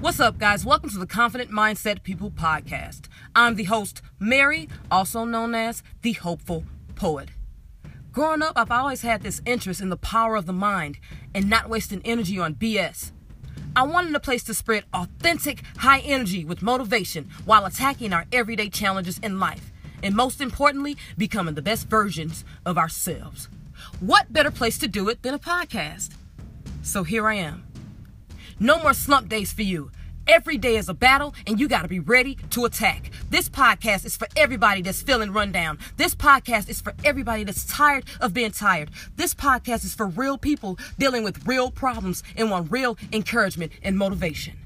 What's up, guys? Welcome to the Confident Mindset People podcast. I'm the host, Mary, also known as the Hopeful Poet. Growing up, I've always had this interest in the power of the mind and not wasting energy on BS. I wanted a place to spread authentic, high energy with motivation while attacking our everyday challenges in life, and most importantly, becoming the best versions of ourselves. What better place to do it than a podcast? So here I am. No more slump days for you. Every day is a battle, and you got to be ready to attack. This podcast is for everybody that's feeling run down. This podcast is for everybody that's tired of being tired. This podcast is for real people dealing with real problems and want real encouragement and motivation.